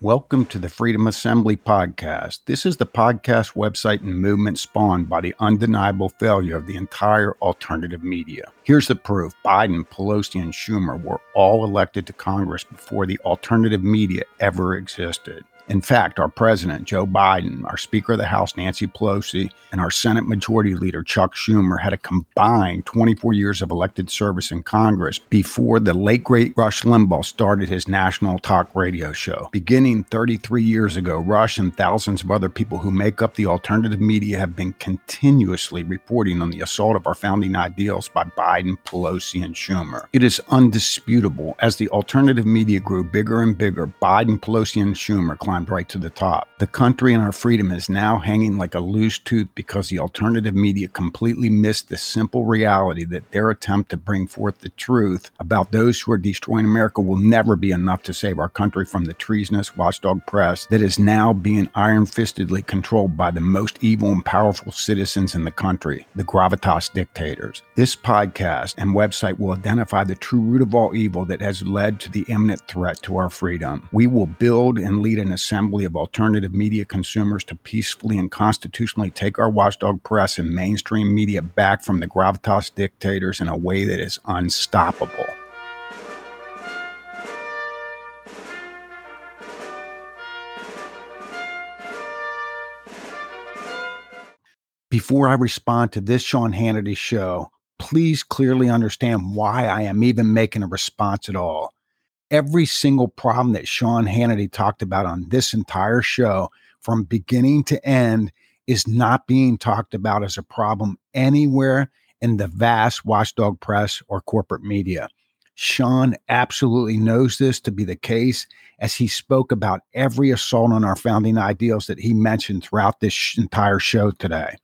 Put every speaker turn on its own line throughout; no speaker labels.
Welcome to the Freedom Assembly podcast. This is the podcast website and movement spawned by the undeniable failure of the entire alternative media. Here's the proof Biden, Pelosi, and Schumer were all elected to Congress before the alternative media ever existed. In fact, our president, Joe Biden, our Speaker of the House, Nancy Pelosi, and our Senate Majority Leader, Chuck Schumer, had a combined 24 years of elected service in Congress before the late great Rush Limbaugh started his national talk radio show. Beginning 33 years ago, Rush and thousands of other people who make up the alternative media have been continuously reporting on the assault of our founding ideals by Biden, Pelosi, and Schumer. It is undisputable as the alternative media grew bigger and bigger, Biden, Pelosi, and Schumer climbed climbed right to the top. The country and our freedom is now hanging like a loose tooth because the alternative media completely missed the simple reality that their attempt to bring forth the truth about those who are destroying America will never be enough to save our country from the treasonous watchdog press that is now being iron fistedly controlled by the most evil and powerful citizens in the country, the gravitas dictators. This podcast and website will identify the true root of all evil that has led to the imminent threat to our freedom. We will build and lead an assembly of alternative media consumers to peacefully and constitutionally take our watchdog press and mainstream media back from the gravitas dictators in a way that is unstoppable. Before I respond to this Sean Hannity show, please clearly understand why I am even making a response at all every single problem that Sean Hannity talked about on this entire show from beginning to end is not being talked about as a problem anywhere in the vast watchdog press or corporate media. Sean absolutely knows this to be the case as he spoke about every assault on our founding ideals that he mentioned throughout this entire show today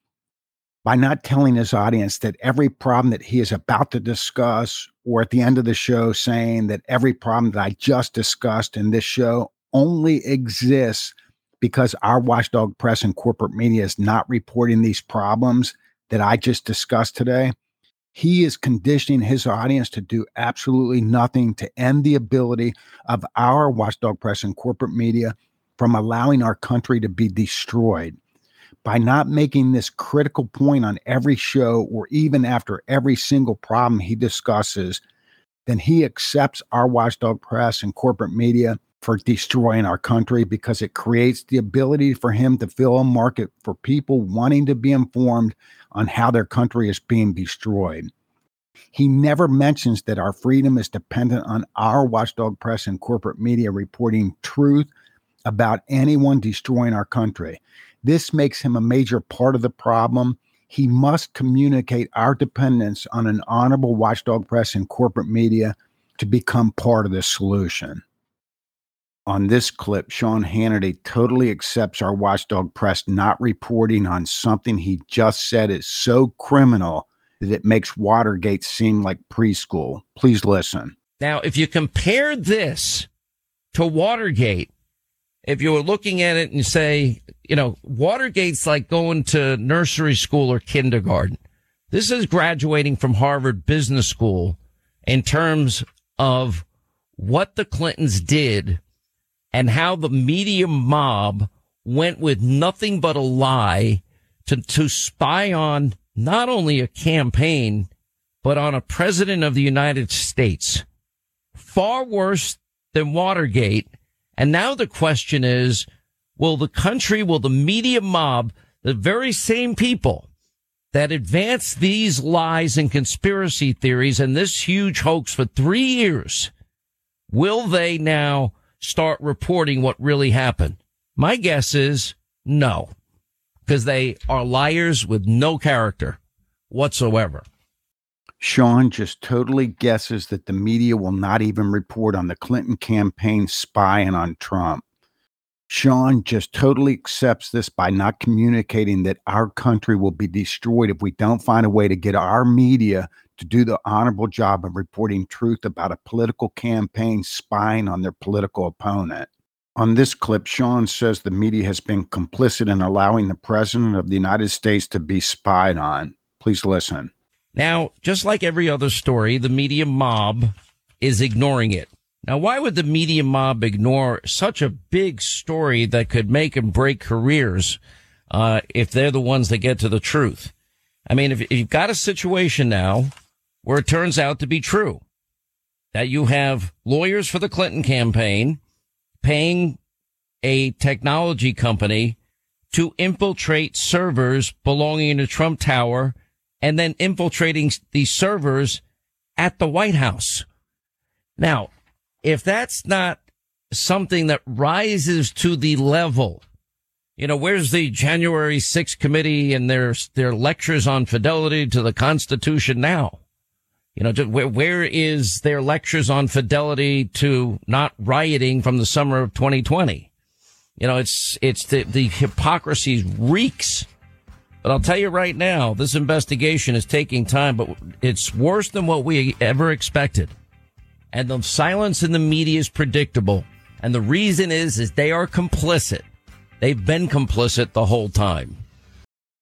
by not telling his audience that every problem that he is about to discuss, or at the end of the show, saying that every problem that I just discussed in this show only exists because our watchdog press and corporate media is not reporting these problems that I just discussed today. He is conditioning his audience to do absolutely nothing to end the ability of our watchdog press and corporate media from allowing our country to be destroyed by not making this critical point on every show or even after every single problem he discusses, then he accepts our watchdog press and corporate media for destroying our country because it creates the ability for him to fill a market for people wanting to be informed on how their country is being destroyed. He never mentions that our freedom is dependent on our watchdog press and corporate media reporting truth about anyone destroying our country. This makes him a major part of the problem. He must communicate our dependence on an honorable watchdog press and corporate media to become part of the solution. On this clip, Sean Hannity totally accepts our watchdog press not reporting on something he just said is so criminal that it makes Watergate seem like preschool. Please listen.
Now, if you compare this to Watergate, if you were looking at it and say, you know, Watergate's like going to nursery school or kindergarten. This is graduating from Harvard Business School in terms of what the Clintons did and how the media mob went with nothing but a lie to, to spy on not only a campaign, but on a president of the United States. Far worse than Watergate and now the question is, will the country, will the media mob, the very same people that advance these lies and conspiracy theories and this huge hoax for three years, will they now start reporting what really happened? My guess is no, because they are liars with no character whatsoever.
Sean just totally guesses that the media will not even report on the Clinton campaign spying on Trump. Sean just totally accepts this by not communicating that our country will be destroyed if we don't find a way to get our media to do the honorable job of reporting truth about a political campaign spying on their political opponent. On this clip, Sean says the media has been complicit in allowing the President of the United States to be spied on. Please listen.
Now, just like every other story, the media mob is ignoring it. Now, why would the media mob ignore such a big story that could make and break careers uh, if they're the ones that get to the truth? I mean, if, if you've got a situation now where it turns out to be true that you have lawyers for the Clinton campaign paying a technology company to infiltrate servers belonging to Trump Tower and then infiltrating these servers at the White House. Now, if that's not something that rises to the level, you know, where's the January 6th committee and their, their lectures on fidelity to the Constitution now? You know, where, where is their lectures on fidelity to not rioting from the summer of 2020? You know, it's, it's the, the hypocrisy reeks. But I'll tell you right now, this investigation is taking time, but it's worse than what we ever expected. And the silence in the media is predictable. And the reason is, is they are complicit. They've been complicit the whole time.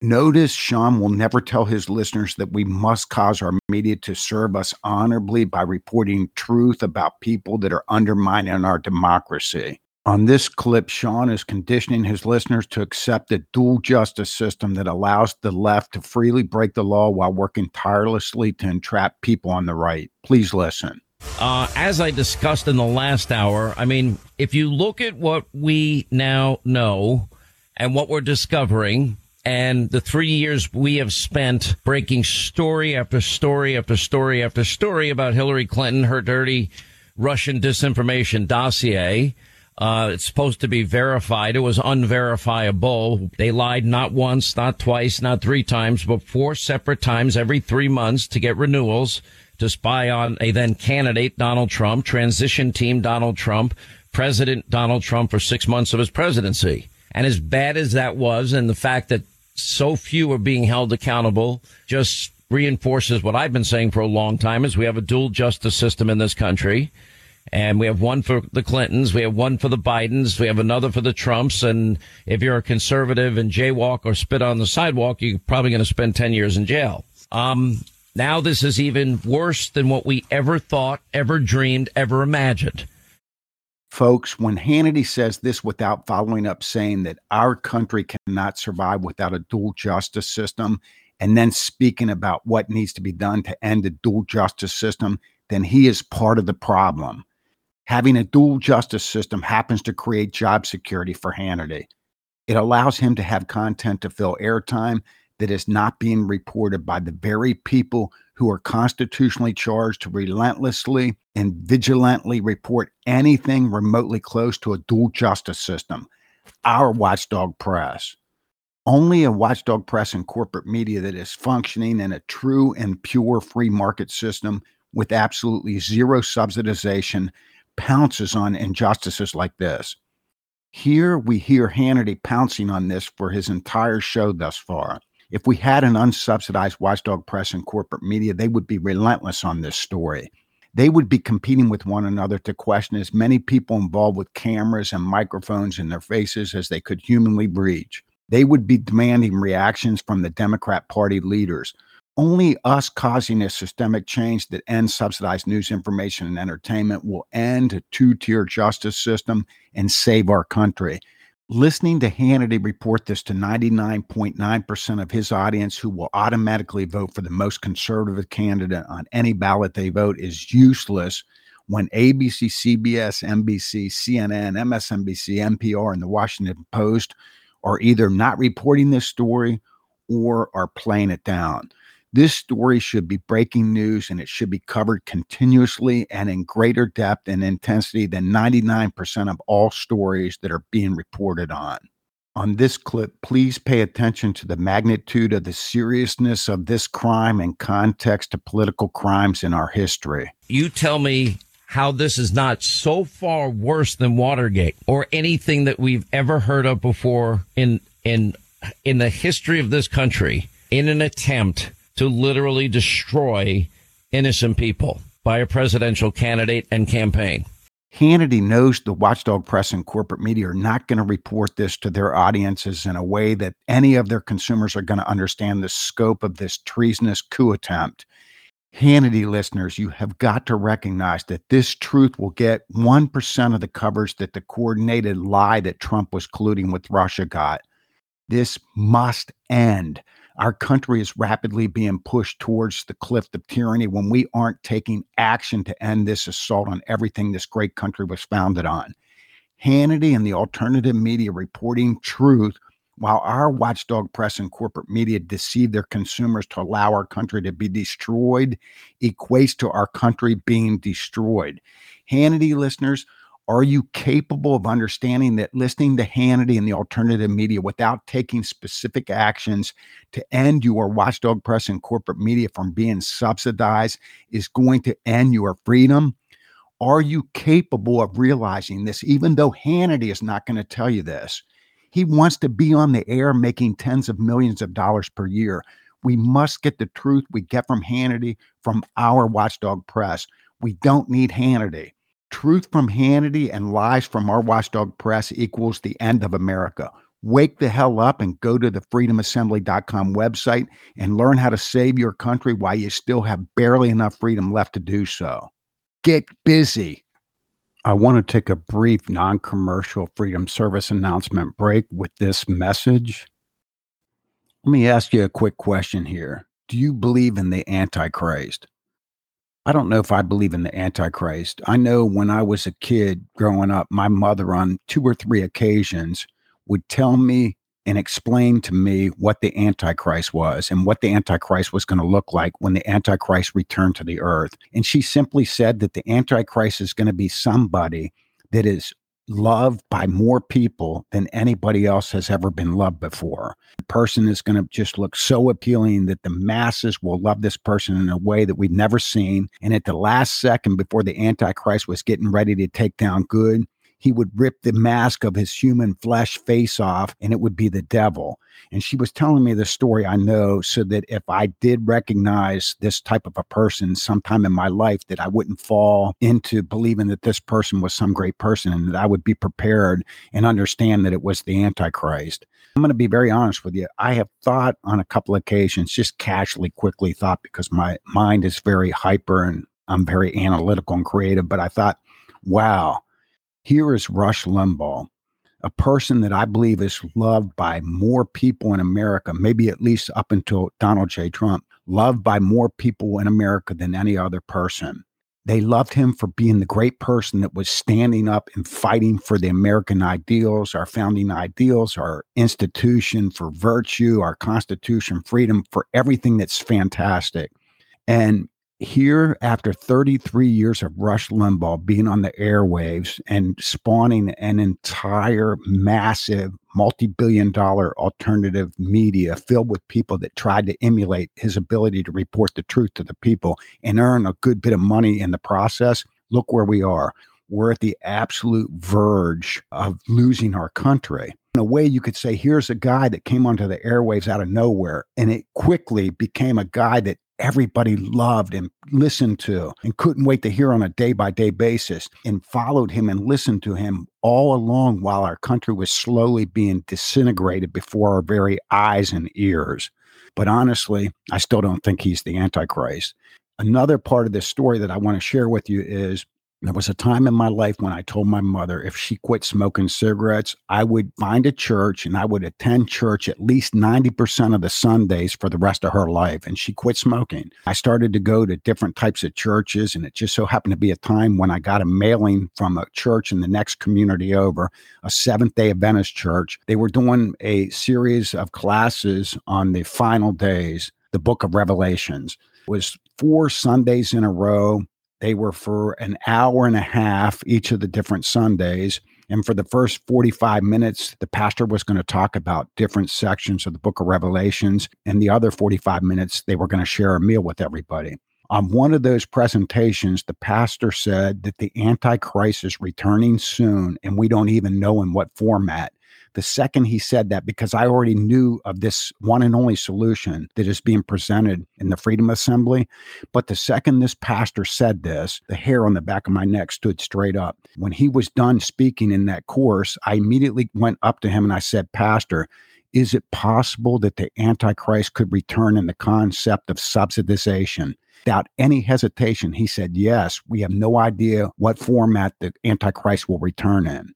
Notice Sean will never tell his listeners that we must cause our media to serve us honorably by reporting truth about people that are undermining our democracy. On this clip, Sean is conditioning his listeners to accept a dual justice system that allows the left to freely break the law while working tirelessly to entrap people on the right. Please listen.
Uh, as I discussed in the last hour, I mean, if you look at what we now know and what we're discovering, and the three years we have spent breaking story after story after story after story about Hillary Clinton, her dirty Russian disinformation dossier. Uh, it's supposed to be verified. It was unverifiable. They lied not once, not twice, not three times, but four separate times every three months to get renewals to spy on a then candidate, Donald Trump, transition team, Donald Trump, President Donald Trump for six months of his presidency. And as bad as that was, and the fact that so few are being held accountable just reinforces what I've been saying for a long time is we have a dual justice system in this country. And we have one for the Clintons. We have one for the Bidens. We have another for the Trumps. And if you're a conservative and jaywalk or spit on the sidewalk, you're probably going to spend 10 years in jail. Um, now this is even worse than what we ever thought, ever dreamed, ever imagined.
Folks, when Hannity says this without following up saying that our country cannot survive without a dual justice system, and then speaking about what needs to be done to end the dual justice system, then he is part of the problem. Having a dual justice system happens to create job security for Hannity. It allows him to have content to fill airtime that is not being reported by the very people who are constitutionally charged to relentlessly and vigilantly report anything remotely close to a dual justice system, our watchdog press. Only a watchdog press and corporate media that is functioning in a true and pure free market system with absolutely zero subsidization pounces on injustices like this. Here we hear Hannity pouncing on this for his entire show thus far. If we had an unsubsidized watchdog press and corporate media, they would be relentless on this story. They would be competing with one another to question as many people involved with cameras and microphones in their faces as they could humanly reach. They would be demanding reactions from the Democrat Party leaders. Only us causing a systemic change that ends subsidized news information and entertainment will end a two tier justice system and save our country listening to Hannity report this to 99.9% of his audience who will automatically vote for the most conservative candidate on any ballot they vote is useless when ABC, CBS, NBC, CNN, MSNBC, NPR, and the Washington Post are either not reporting this story or are playing it down. This story should be breaking news and it should be covered continuously and in greater depth and intensity than 99% of all stories that are being reported on. On this clip, please pay attention to the magnitude of the seriousness of this crime in context to political crimes in our history.
You tell me how this is not so far worse than Watergate or anything that we've ever heard of before in in in the history of this country in an attempt to literally destroy innocent people by a presidential candidate and campaign.
Hannity knows the watchdog press and corporate media are not going to report this to their audiences in a way that any of their consumers are going to understand the scope of this treasonous coup attempt. Hannity listeners, you have got to recognize that this truth will get 1% of the coverage that the coordinated lie that Trump was colluding with Russia got. This must end. Our country is rapidly being pushed towards the cliff of tyranny when we aren't taking action to end this assault on everything this great country was founded on. Hannity and the alternative media reporting truth while our watchdog press and corporate media deceive their consumers to allow our country to be destroyed, equates to our country being destroyed. Hannity listeners, are you capable of understanding that listening to Hannity and the alternative media without taking specific actions to end your watchdog press and corporate media from being subsidized is going to end your freedom? Are you capable of realizing this, even though Hannity is not going to tell you this? He wants to be on the air making tens of millions of dollars per year. We must get the truth we get from Hannity from our watchdog press. We don't need Hannity. Truth from Hannity and lies from our watchdog press equals the end of America. Wake the hell up and go to the freedomassembly.com website and learn how to save your country while you still have barely enough freedom left to do so. Get busy. I want to take a brief non commercial Freedom Service announcement break with this message. Let me ask you a quick question here. Do you believe in the Antichrist? I don't know if I believe in the Antichrist. I know when I was a kid growing up, my mother, on two or three occasions, would tell me and explain to me what the Antichrist was and what the Antichrist was going to look like when the Antichrist returned to the earth. And she simply said that the Antichrist is going to be somebody that is loved by more people than anybody else has ever been loved before. The person is going to just look so appealing that the masses will love this person in a way that we've never seen. And at the last second before the Antichrist was getting ready to take down good, he would rip the mask of his human flesh face off and it would be the devil. And she was telling me the story I know so that if I did recognize this type of a person sometime in my life, that I wouldn't fall into believing that this person was some great person and that I would be prepared and understand that it was the Antichrist. I'm going to be very honest with you. I have thought on a couple of occasions, just casually, quickly thought because my mind is very hyper and I'm very analytical and creative, but I thought, wow, here is Rush Limbaugh, a person that I believe is loved by more people in America, maybe at least up until Donald J. Trump, loved by more people in America than any other person. They loved him for being the great person that was standing up and fighting for the American ideals, our founding ideals, our institution for virtue, our Constitution, freedom, for everything that's fantastic. And here after 33 years of Rush Limbaugh being on the airwaves and spawning an entire massive multi-billion dollar alternative media filled with people that tried to emulate his ability to report the truth to the people and earn a good bit of money in the process look where we are. We're at the absolute verge of losing our country. In a way you could say here's a guy that came onto the airwaves out of nowhere and it quickly became a guy that everybody loved and listened to and couldn't wait to hear on a day by day basis and followed him and listened to him all along while our country was slowly being disintegrated before our very eyes and ears. But honestly, I still don't think he's the Antichrist. Another part of this story that I want to share with you is there was a time in my life when I told my mother if she quit smoking cigarettes, I would find a church and I would attend church at least 90% of the Sundays for the rest of her life. And she quit smoking. I started to go to different types of churches, and it just so happened to be a time when I got a mailing from a church in the next community over, a Seventh day Adventist church. They were doing a series of classes on the final days, the book of Revelations. It was four Sundays in a row they were for an hour and a half each of the different Sundays. And for the first 45 minutes, the pastor was going to talk about different sections of the book of Revelations. And the other 45 minutes, they were going to share a meal with everybody. On one of those presentations, the pastor said that the Antichrist is returning soon, and we don't even know in what format. The second he said that, because I already knew of this one and only solution that is being presented in the Freedom Assembly, but the second this pastor said this, the hair on the back of my neck stood straight up. When he was done speaking in that course, I immediately went up to him and I said, Pastor, is it possible that the Antichrist could return in the concept of subsidization? Without any hesitation, he said, Yes, we have no idea what format the Antichrist will return in.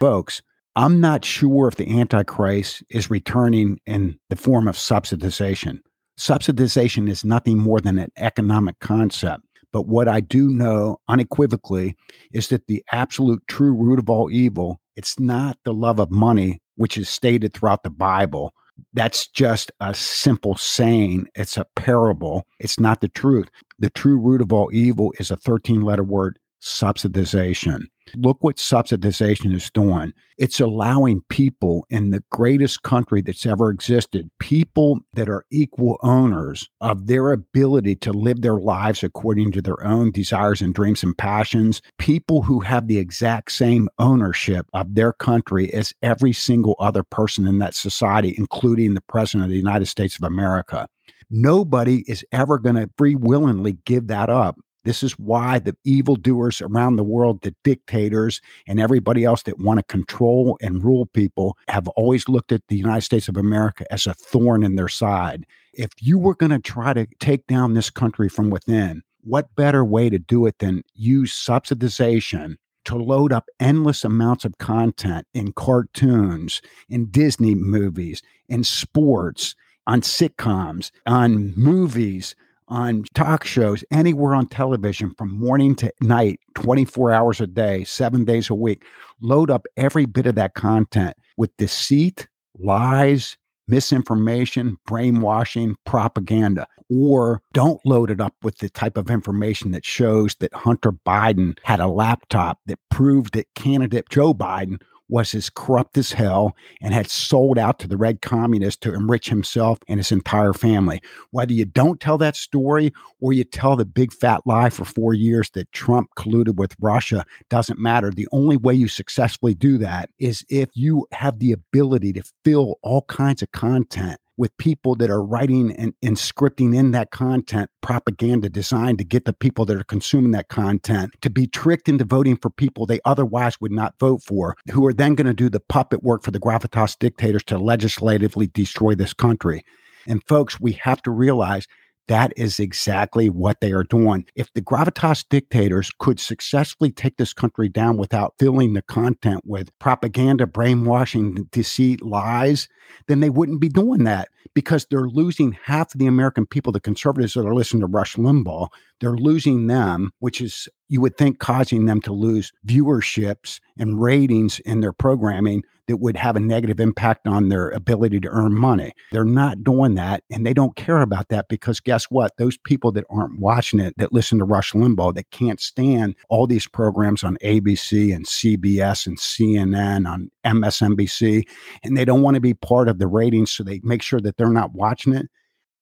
Folks, I'm not sure if the Antichrist is returning in the form of subsidization. Subsidization is nothing more than an economic concept. But what I do know unequivocally is that the absolute true root of all evil, it's not the love of money, which is stated throughout the Bible. That's just a simple saying. It's a parable. It's not the truth. The true root of all evil is a 13 letter word, subsidization. Look what subsidization is doing. It's allowing people in the greatest country that's ever existed, people that are equal owners of their ability to live their lives according to their own desires and dreams and passions, people who have the exact same ownership of their country as every single other person in that society, including the President of the United States of America. Nobody is ever going to free willingly give that up. This is why the evildoers around the world, the dictators, and everybody else that want to control and rule people have always looked at the United States of America as a thorn in their side. If you were going to try to take down this country from within, what better way to do it than use subsidization to load up endless amounts of content in cartoons, in Disney movies, in sports, on sitcoms, on movies, on talk shows, anywhere on television from morning to night, 24 hours a day, seven days a week. Load up every bit of that content with deceit, lies, misinformation, brainwashing, propaganda. Or don't load it up with the type of information that shows that Hunter Biden had a laptop that proved that candidate Joe Biden was as corrupt as hell and had sold out to the red communists to enrich himself and his entire family. Whether you don't tell that story or you tell the big fat lie for four years that Trump colluded with Russia doesn't matter. The only way you successfully do that is if you have the ability to fill all kinds of content with people that are writing and, and scripting in that content propaganda designed to get the people that are consuming that content to be tricked into voting for people they otherwise would not vote for, who are then going to do the puppet work for the gravitas dictators to legislatively destroy this country. And folks, we have to realize that is exactly what they are doing. If the gravitas dictators could successfully take this country down without filling the content with propaganda, brainwashing, deceit, lies, then they wouldn't be doing that because they're losing half of the American people, the conservatives that are listening to Rush Limbaugh. They're losing them, which is, you would think, causing them to lose viewerships and ratings in their programming that would have a negative impact on their ability to earn money. They're not doing that and they don't care about that because guess what? Those people that aren't watching it, that listen to Rush Limbaugh, that can't stand all these programs on ABC and CBS and CNN, on MSNBC, and they don't want to be part of the ratings, so they make sure that they're not watching it.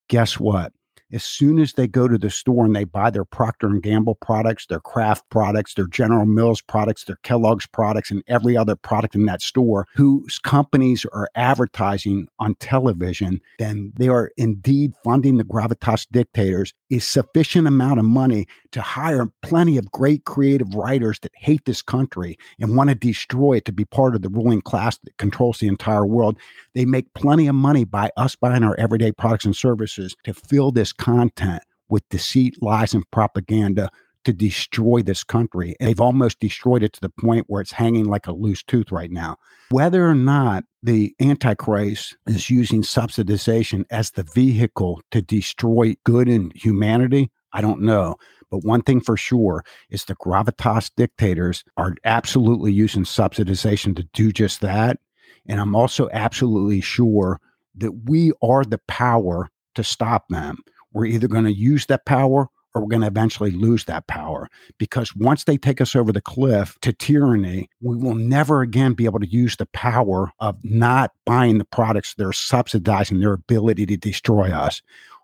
Guess what? As soon as they go to the store and they buy their procter and gamble products their kraft products their general mills products their kellogg's products and every other product in that store whose companies are advertising on television then they are indeed funding the gravitas dictators a sufficient amount of money to hire plenty of great creative writers that hate this country and want to destroy it to be part of the ruling class that controls the entire world. They make plenty of money by us buying our everyday products and services to fill this content with deceit, lies, and propaganda to destroy this country. And they've almost destroyed it to the point where it's hanging like a loose tooth right now. Whether or not the Antichrist is using subsidization as the vehicle to destroy good in humanity, I don't know. But one thing for sure is the gravitas dictators are absolutely using subsidization to do just that. And I'm also absolutely sure that we are the power to stop them. We're either going to use that power or we're going to eventually lose that power because once they take us over the cliff to tyranny, we will never again be able to use the power of not buying the products that are subsidizing their ability to destroy us.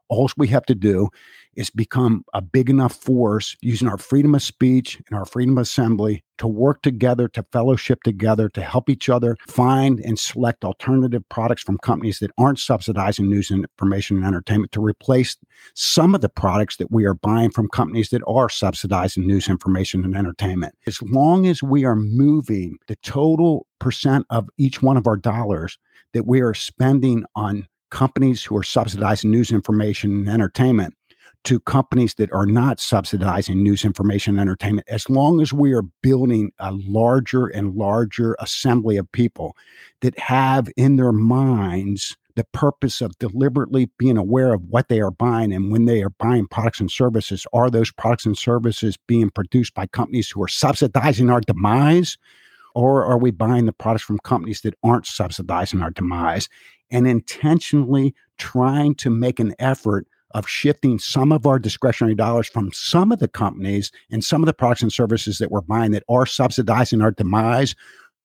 All we have to do is become a big enough force using our freedom of speech and our freedom of assembly to work together, to fellowship together, to help each other find and select alternative products from companies that aren't subsidizing news and information and entertainment to replace some of the products that we are buying from companies that are subsidizing news, information, and entertainment. As long as we are moving the total percent of each one of our dollars that we are spending on companies who are subsidizing news, information, and entertainment to companies that are not subsidizing news, information, entertainment, as long as we are building a larger and larger assembly of people that have in their minds the purpose of deliberately being aware of what they are buying and when they are buying products and services, are those products and services being produced by companies who are subsidizing our demise? Or are we buying the products from companies that aren't subsidizing our demise and intentionally trying to make an effort of shifting some of our discretionary dollars from some of the companies and some of the products and services that we're buying that are subsidizing our demise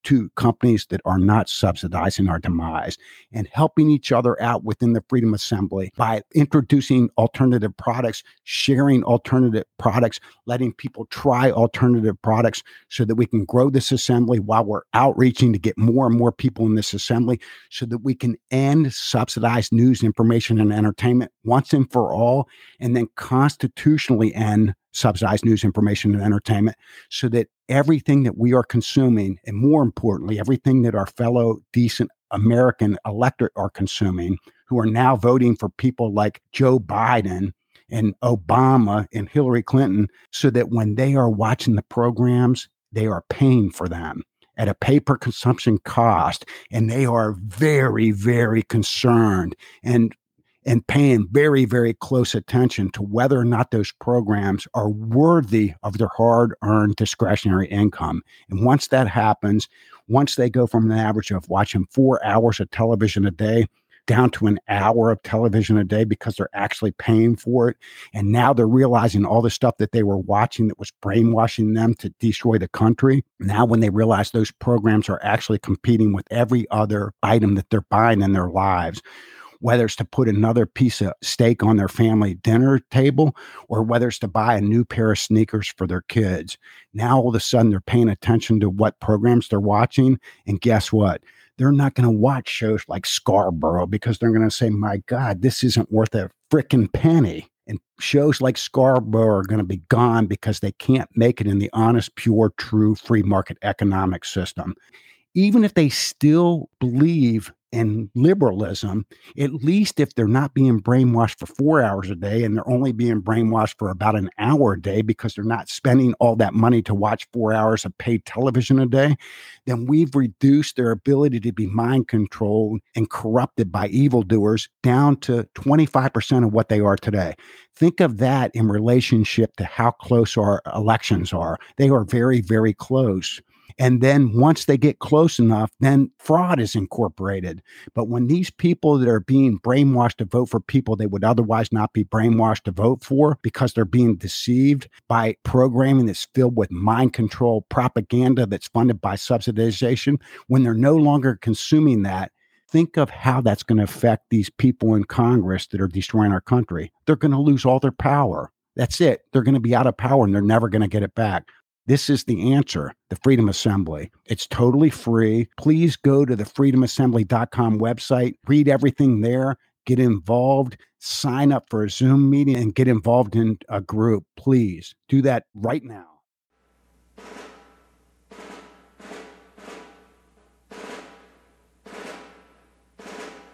to companies that are not subsidizing our demise and helping each other out within the Freedom Assembly by introducing alternative products, sharing alternative products, letting people try alternative products so that we can grow this assembly while we're outreaching to get more and more people in this assembly so that we can end subsidized news, information, and entertainment once and for all, and then constitutionally end subsidized news, information, and entertainment so that everything that we are consuming, and more importantly, everything that our fellow decent American electorate are consuming, who are now voting for people like Joe Biden and Obama and Hillary Clinton, so that when they are watching the programs, they are paying for them at a pay per consumption cost. And they are very, very concerned and and paying very, very close attention to whether or not those programs are worthy of their hard earned discretionary income. And once that happens, once they go from an average of watching four hours of television a day down to an hour of television a day because they're actually paying for it. And now they're realizing all the stuff that they were watching that was brainwashing them to destroy the country. Now, when they realize those programs are actually competing with every other item that they're buying in their lives, whether it's to put another piece of steak on their family dinner table or whether it's to buy a new pair of sneakers for their kids. Now, all of a sudden, they're paying attention to what programs they're watching. And guess what? They're not going to watch shows like Scarborough because they're going to say, my God, this isn't worth a freaking penny. And shows like Scarborough are going to be gone because they can't make it in the honest, pure, true free market economic system. Even if they still believe and liberalism, at least if they're not being brainwashed for four hours a day and they're only being brainwashed for about an hour a day because they're not spending all that money to watch four hours of paid television a day, then we've reduced their ability to be mind controlled and corrupted by evildoers down to 25% of what they are today. Think of that in relationship to how close our elections are. They are very, very close. And then once they get close enough, then fraud is incorporated. But when these people that are being brainwashed to vote for people they would otherwise not be brainwashed to vote for because they're being deceived by programming that's filled with mind control propaganda that's funded by subsidization, when they're no longer consuming that, think of how that's going to affect these people in Congress that are destroying our country. They're going to lose all their power. That's it. They're going to be out of power and they're never going to get it back. This is the answer the Freedom Assembly. It's totally free. Please go to the freedomassembly.com website, read everything there, get involved, sign up for a Zoom meeting, and get involved in a group. Please do that right now.